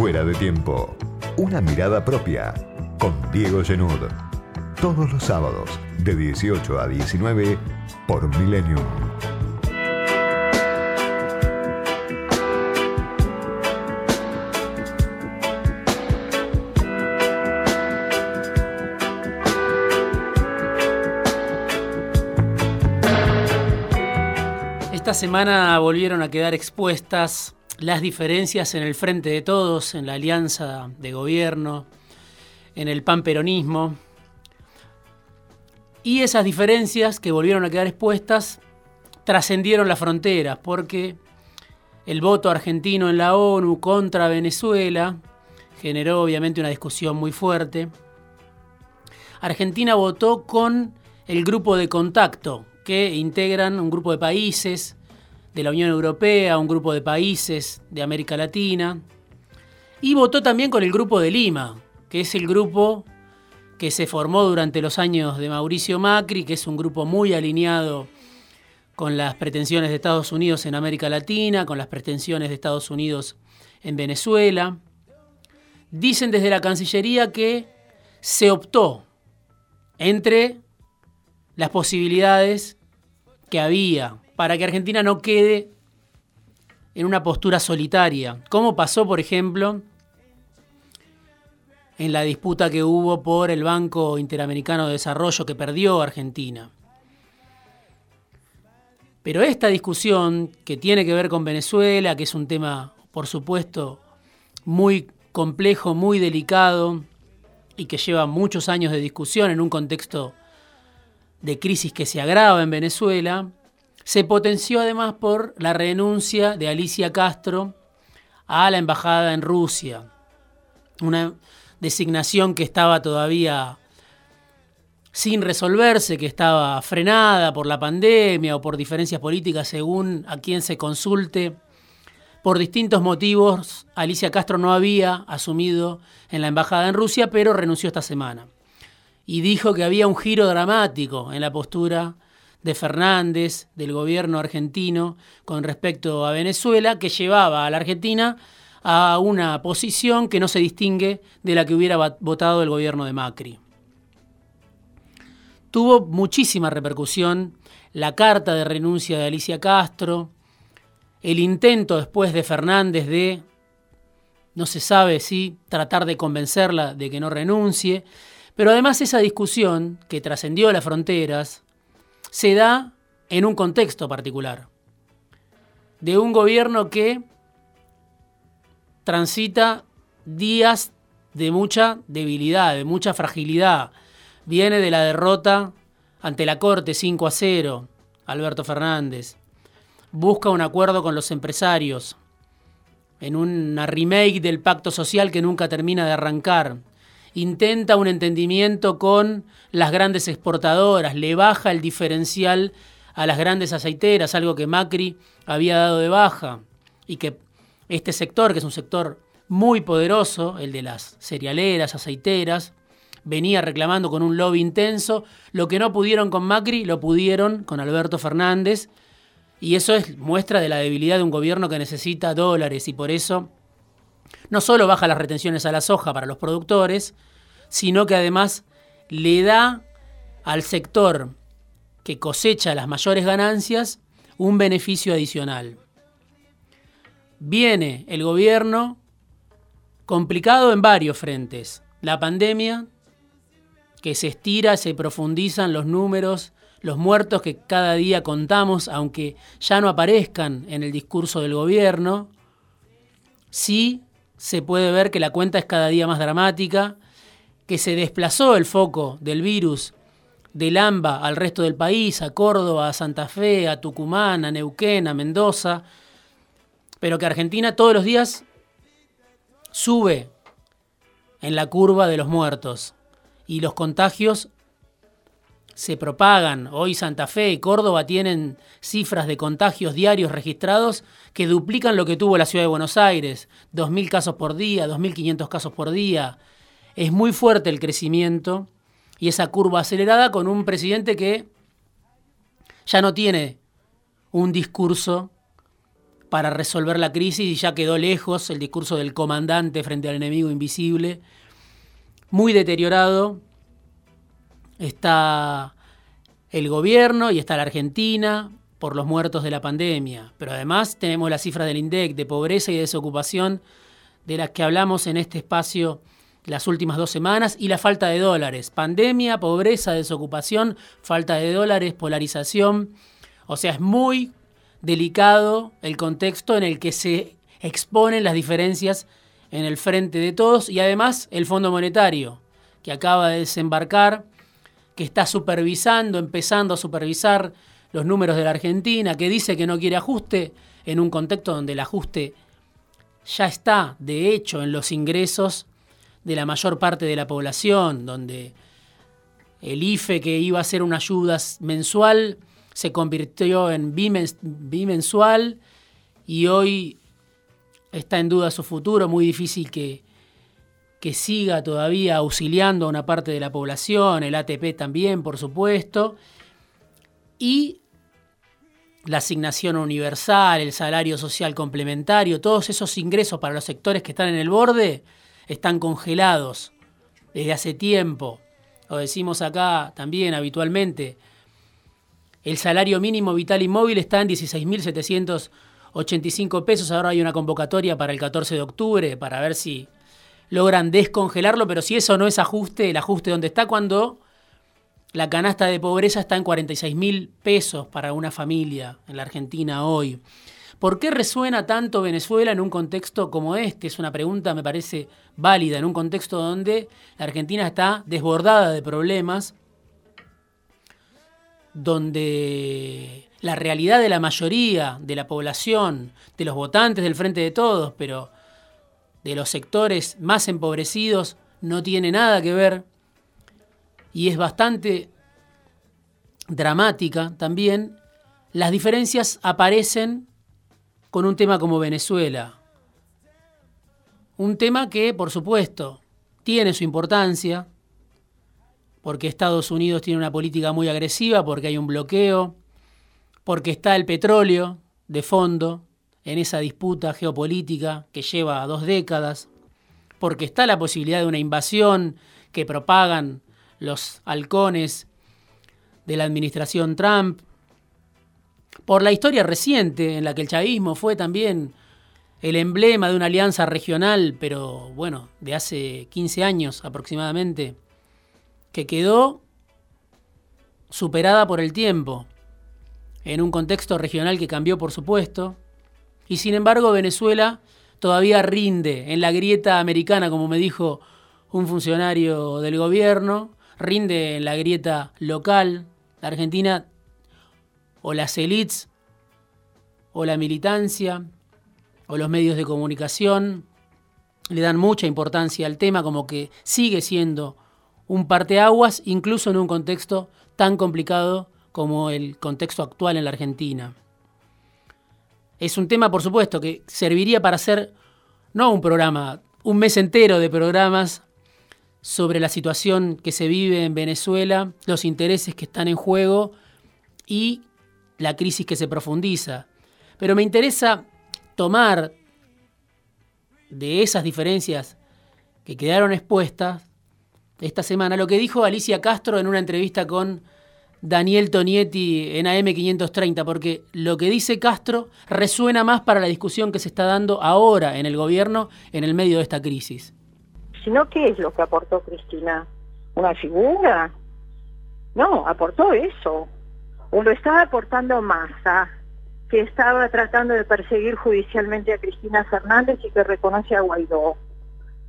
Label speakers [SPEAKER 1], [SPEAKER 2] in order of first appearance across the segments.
[SPEAKER 1] Fuera de tiempo. Una mirada propia. Con Diego Genud. Todos los sábados, de 18 a 19, por Millennium.
[SPEAKER 2] Esta semana volvieron a quedar expuestas las diferencias en el frente de todos, en la alianza de gobierno, en el panperonismo. Y esas diferencias que volvieron a quedar expuestas trascendieron las fronteras, porque el voto argentino en la ONU contra Venezuela generó obviamente una discusión muy fuerte. Argentina votó con el grupo de contacto que integran un grupo de países de la Unión Europea, un grupo de países de América Latina, y votó también con el grupo de Lima, que es el grupo que se formó durante los años de Mauricio Macri, que es un grupo muy alineado con las pretensiones de Estados Unidos en América Latina, con las pretensiones de Estados Unidos en Venezuela. Dicen desde la Cancillería que se optó entre las posibilidades que había para que Argentina no quede en una postura solitaria, como pasó, por ejemplo, en la disputa que hubo por el Banco Interamericano de Desarrollo que perdió Argentina. Pero esta discusión que tiene que ver con Venezuela, que es un tema, por supuesto, muy complejo, muy delicado y que lleva muchos años de discusión en un contexto de crisis que se agrava en Venezuela, se potenció además por la renuncia de Alicia Castro a la embajada en Rusia, una designación que estaba todavía sin resolverse, que estaba frenada por la pandemia o por diferencias políticas según a quien se consulte. Por distintos motivos, Alicia Castro no había asumido en la embajada en Rusia, pero renunció esta semana. Y dijo que había un giro dramático en la postura de Fernández, del gobierno argentino, con respecto a Venezuela, que llevaba a la Argentina a una posición que no se distingue de la que hubiera votado el gobierno de Macri. Tuvo muchísima repercusión la carta de renuncia de Alicia Castro, el intento después de Fernández de, no se sabe si, tratar de convencerla de que no renuncie, pero además esa discusión que trascendió las fronteras, se da en un contexto particular, de un gobierno que transita días de mucha debilidad, de mucha fragilidad. Viene de la derrota ante la Corte 5 a 0, Alberto Fernández. Busca un acuerdo con los empresarios en una remake del pacto social que nunca termina de arrancar intenta un entendimiento con las grandes exportadoras, le baja el diferencial a las grandes aceiteras, algo que Macri había dado de baja, y que este sector, que es un sector muy poderoso, el de las cerealeras, aceiteras, venía reclamando con un lobby intenso, lo que no pudieron con Macri, lo pudieron con Alberto Fernández, y eso es muestra de la debilidad de un gobierno que necesita dólares, y por eso no solo baja las retenciones a la soja para los productores, sino que además le da al sector que cosecha las mayores ganancias un beneficio adicional. Viene el gobierno complicado en varios frentes. La pandemia, que se estira, se profundizan los números, los muertos que cada día contamos, aunque ya no aparezcan en el discurso del gobierno, sí se puede ver que la cuenta es cada día más dramática, que se desplazó el foco del virus del AMBA al resto del país, a Córdoba, a Santa Fe, a Tucumán, a Neuquén, a Mendoza, pero que Argentina todos los días sube en la curva de los muertos y los contagios se propagan. Hoy Santa Fe y Córdoba tienen cifras de contagios diarios registrados que duplican lo que tuvo la ciudad de Buenos Aires. 2.000 casos por día, 2.500 casos por día. Es muy fuerte el crecimiento y esa curva acelerada con un presidente que ya no tiene un discurso para resolver la crisis y ya quedó lejos el discurso del comandante frente al enemigo invisible. Muy deteriorado está el gobierno y está la Argentina por los muertos de la pandemia, pero además tenemos las cifras del INDEC de pobreza y desocupación de las que hablamos en este espacio las últimas dos semanas y la falta de dólares. Pandemia, pobreza, desocupación, falta de dólares, polarización. O sea, es muy delicado el contexto en el que se exponen las diferencias en el frente de todos y además el Fondo Monetario, que acaba de desembarcar, que está supervisando, empezando a supervisar los números de la Argentina, que dice que no quiere ajuste en un contexto donde el ajuste ya está, de hecho, en los ingresos de la mayor parte de la población, donde el IFE que iba a ser una ayuda mensual se convirtió en bimensual y hoy está en duda su futuro, muy difícil que, que siga todavía auxiliando a una parte de la población, el ATP también, por supuesto, y la asignación universal, el salario social complementario, todos esos ingresos para los sectores que están en el borde están congelados desde hace tiempo. Lo decimos acá también habitualmente. El salario mínimo vital inmóvil está en 16.785 pesos. Ahora hay una convocatoria para el 14 de octubre para ver si logran descongelarlo, pero si eso no es ajuste, el ajuste donde está cuando la canasta de pobreza está en 46.000 pesos para una familia en la Argentina hoy. ¿Por qué resuena tanto Venezuela en un contexto como este? Es una pregunta, me parece, válida, en un contexto donde la Argentina está desbordada de problemas donde la realidad de la mayoría de la población, de los votantes del Frente de Todos, pero de los sectores más empobrecidos, no tiene nada que ver y es bastante dramática también, las diferencias aparecen con un tema como Venezuela. Un tema que, por supuesto, tiene su importancia, porque Estados Unidos tiene una política muy agresiva, porque hay un bloqueo, porque está el petróleo de fondo en esa disputa geopolítica que lleva dos décadas, porque está la posibilidad de una invasión que propagan los halcones de la administración Trump, por la historia reciente en la que el chavismo fue también el emblema de una alianza regional, pero bueno, de hace 15 años aproximadamente, que quedó superada por el tiempo, en un contexto regional que cambió por supuesto, y sin embargo Venezuela todavía rinde en la grieta americana, como me dijo un funcionario del gobierno, rinde en la grieta local. La Argentina o las élites o la militancia o los medios de comunicación le dan mucha importancia al tema como que sigue siendo un parteaguas, incluso en un contexto tan complicado como el contexto actual en la Argentina. Es un tema, por supuesto, que serviría para hacer no un programa, un mes entero de programas sobre la situación que se vive en Venezuela, los intereses que están en juego y la crisis que se profundiza. Pero me interesa tomar de esas diferencias que quedaron expuestas esta semana lo que dijo Alicia Castro en una entrevista con Daniel Tonietti en AM530, porque lo que dice Castro resuena más para la discusión que se está dando ahora en el gobierno en el medio de esta crisis.
[SPEAKER 3] Sino, ¿qué es lo que aportó Cristina? ¿Una figura? No, aportó eso. Lo estaba aportando Massa, que estaba tratando de perseguir judicialmente a Cristina Fernández y que reconoce a Guaidó.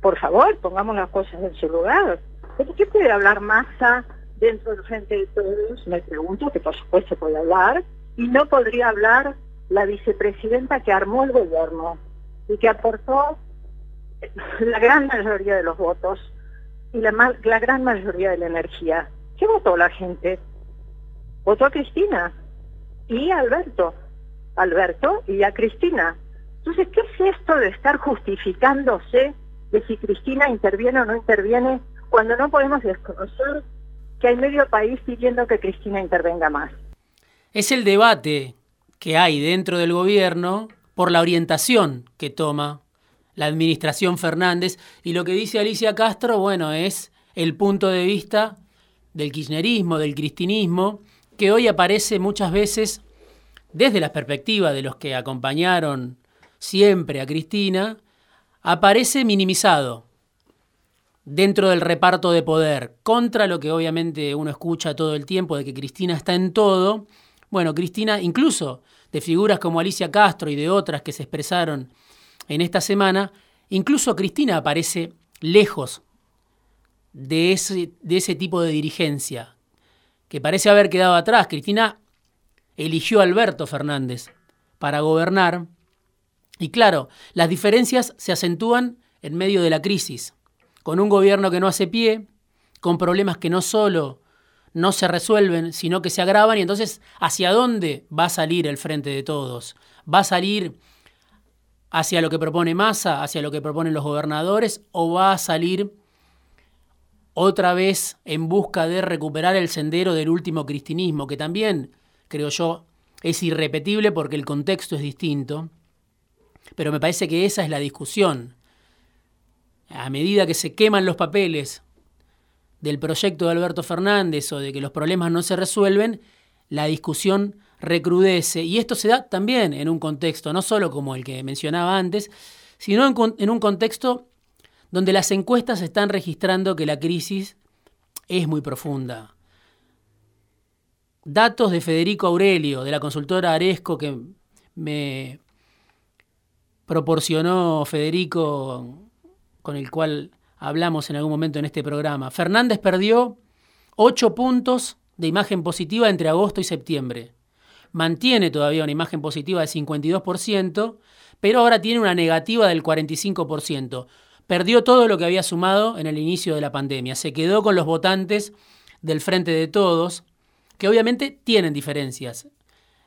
[SPEAKER 3] Por favor, pongamos las cosas en su lugar. ¿Pero qué puede hablar Massa dentro del frente de todos? Me pregunto, que por supuesto puede hablar, y no podría hablar la vicepresidenta que armó el gobierno y que aportó la gran mayoría de los votos y la, la gran mayoría de la energía. ¿Qué votó la gente? Votó a Cristina y a Alberto. Alberto y a Cristina. Entonces, ¿qué es esto de estar justificándose de si Cristina interviene o no interviene cuando no podemos desconocer que hay medio país pidiendo que Cristina intervenga más?
[SPEAKER 2] Es el debate que hay dentro del gobierno por la orientación que toma la administración Fernández. Y lo que dice Alicia Castro, bueno, es el punto de vista del kirchnerismo, del cristinismo, que hoy aparece muchas veces desde la perspectiva de los que acompañaron siempre a Cristina, aparece minimizado dentro del reparto de poder, contra lo que obviamente uno escucha todo el tiempo de que Cristina está en todo. Bueno, Cristina, incluso de figuras como Alicia Castro y de otras que se expresaron en esta semana, incluso Cristina aparece lejos de ese, de ese tipo de dirigencia, que parece haber quedado atrás. Cristina eligió a Alberto Fernández para gobernar. Y claro, las diferencias se acentúan en medio de la crisis, con un gobierno que no hace pie, con problemas que no solo no se resuelven, sino que se agravan, y entonces, ¿hacia dónde va a salir el frente de todos? ¿Va a salir hacia lo que propone Massa, hacia lo que proponen los gobernadores, o va a salir otra vez en busca de recuperar el sendero del último cristinismo, que también creo yo, es irrepetible porque el contexto es distinto, pero me parece que esa es la discusión. A medida que se queman los papeles del proyecto de Alberto Fernández o de que los problemas no se resuelven, la discusión recrudece. Y esto se da también en un contexto, no solo como el que mencionaba antes, sino en, en un contexto donde las encuestas están registrando que la crisis es muy profunda datos de Federico Aurelio, de la consultora Aresco, que me proporcionó Federico, con el cual hablamos en algún momento en este programa. Fernández perdió 8 puntos de imagen positiva entre agosto y septiembre. Mantiene todavía una imagen positiva del 52%, pero ahora tiene una negativa del 45%. Perdió todo lo que había sumado en el inicio de la pandemia. Se quedó con los votantes del Frente de Todos, que obviamente tienen diferencias.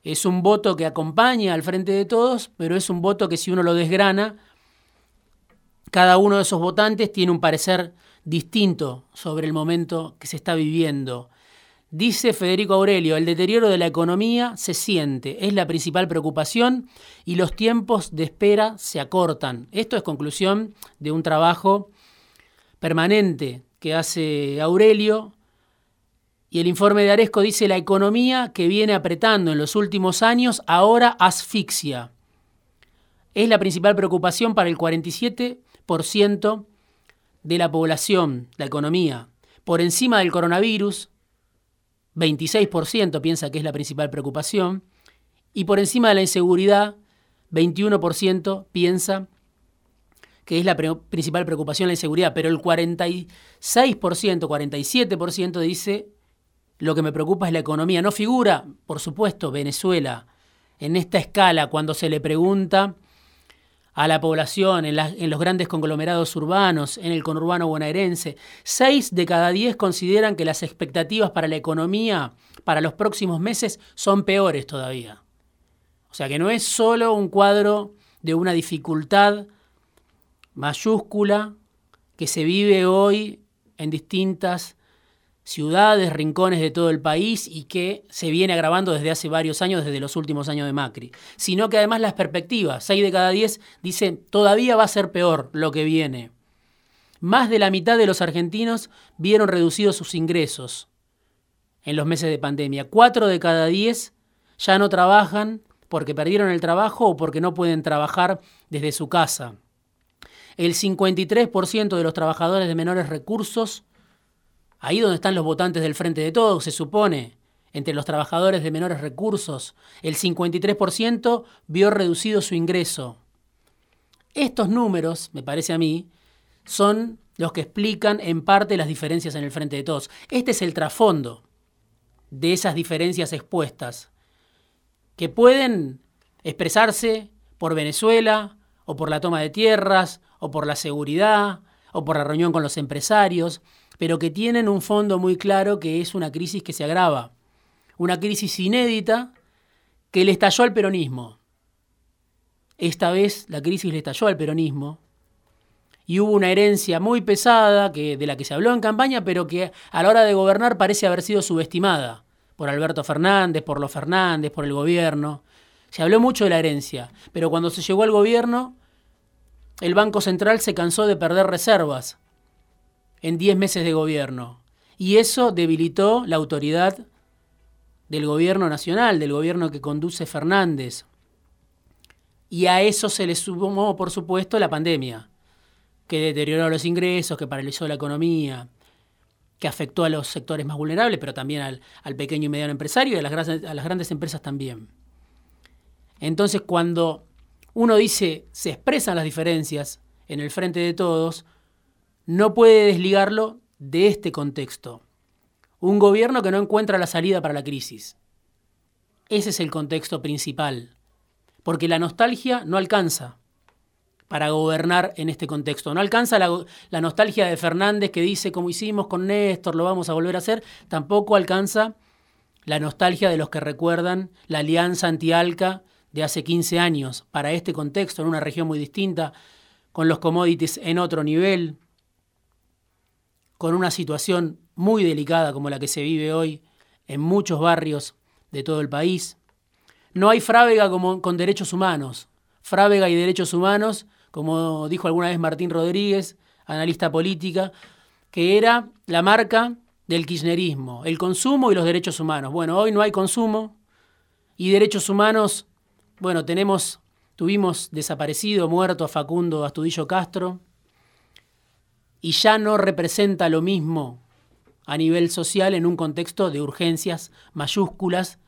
[SPEAKER 2] Es un voto que acompaña al frente de todos, pero es un voto que si uno lo desgrana, cada uno de esos votantes tiene un parecer distinto sobre el momento que se está viviendo. Dice Federico Aurelio, el deterioro de la economía se siente, es la principal preocupación y los tiempos de espera se acortan. Esto es conclusión de un trabajo permanente que hace Aurelio y el informe de Aresco dice la economía que viene apretando en los últimos años ahora asfixia. Es la principal preocupación para el 47% de la población, la economía. Por encima del coronavirus, 26% piensa que es la principal preocupación. Y por encima de la inseguridad, 21% piensa que es la principal preocupación la inseguridad. Pero el 46%, 47% dice lo que me preocupa es la economía. No figura, por supuesto, Venezuela en esta escala cuando se le pregunta a la población en, los grandes conglomerados urbanos, en el conurbano bonaerense. Seis de cada diez consideran que las expectativas para la economía para los próximos meses son peores todavía. O sea que no es solo un cuadro de una dificultad mayúscula que se vive hoy en distintas ciudades, rincones de todo el país y que se viene agravando desde hace varios años, desde los últimos años de Macri, sino que además las perspectivas, 6 de cada 10 dicen todavía va a ser peor lo que viene. Más de la mitad de los argentinos vieron reducidos sus ingresos en los meses de pandemia. 4 de cada 10 ya no trabajan porque perdieron el trabajo o porque no pueden trabajar desde su casa. El 53% de los trabajadores de menores recursos Ahí donde están los votantes del Frente de Todos, se supone, entre los trabajadores de menores recursos, el 53% vio reducido su ingreso. Estos números, me parece a mí, son los que explican en parte las diferencias en el Frente de Todos. Este es el trasfondo de esas diferencias expuestas, que pueden expresarse por Venezuela, o por la toma de tierras, o por la seguridad, o por la reunión con los empresarios, pero que tienen un fondo muy claro que es una crisis que se agrava, una crisis inédita que le estalló al peronismo. Esta vez la crisis le estalló al peronismo y hubo una herencia muy pesada que, de la que se habló en campaña, pero que a la hora de gobernar parece haber sido subestimada por Alberto Fernández, por los Fernández, por el gobierno. Se habló mucho de la herencia, pero cuando se llegó al gobierno, el Banco Central se cansó de perder reservas en 10 meses de gobierno. Y eso debilitó la autoridad del gobierno nacional, del gobierno que conduce Fernández. Y a eso se le sumó, por supuesto, la pandemia, que deterioró los ingresos, que paralizó la economía, que afectó a los sectores más vulnerables, pero también al, pequeño y mediano empresario y a las, a las grandes empresas también. Entonces, cuando uno dice se expresan las diferencias en el frente de todos, no puede desligarlo de este contexto. Un gobierno que no encuentra la salida para la crisis. Ese es el contexto principal. Porque la nostalgia no alcanza para gobernar en este contexto. No alcanza la, nostalgia de Fernández que dice, como hicimos con Néstor, lo vamos a volver a hacer. Tampoco alcanza la nostalgia de los que recuerdan la alianza anti-ALCA de hace 15 años para este contexto, en una región muy distinta, con los commodities en otro nivel, con una situación muy delicada como la que se vive hoy en muchos barrios de todo el país. No hay frávega como con derechos humanos. Frávega y derechos humanos, como dijo alguna vez Martín Rodríguez, analista política, que era la marca del kirchnerismo, el consumo y los derechos humanos. Bueno, hoy no hay consumo y derechos humanos bueno, tenemos, tuvimos desaparecido, muerto a Facundo Astudillo Castro, y ya no representa lo mismo a nivel social en un contexto de urgencias mayúsculas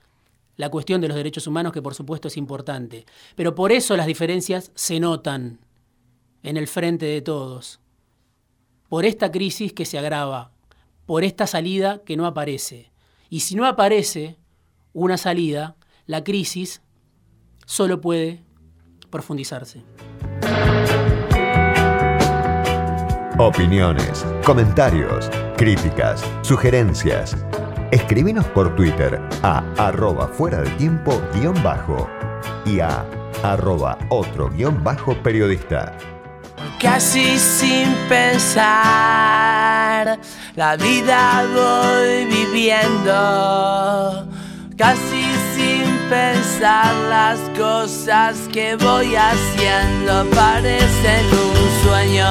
[SPEAKER 2] la cuestión de los derechos humanos, que por supuesto es importante. Pero por eso las diferencias se notan en el frente de todos. Por esta crisis que se agrava, por esta salida que no aparece. Y si no aparece una salida, la crisis solo puede profundizarse.
[SPEAKER 1] Opiniones, comentarios, críticas, sugerencias. Escribinos por Twitter a arroba fuera de tiempo guion bajo y a arroba otro guion bajo periodista.
[SPEAKER 4] Casi sin pensar, la vida voy viviendo. Casi sin pensar las cosas que voy haciendo parecen un sueño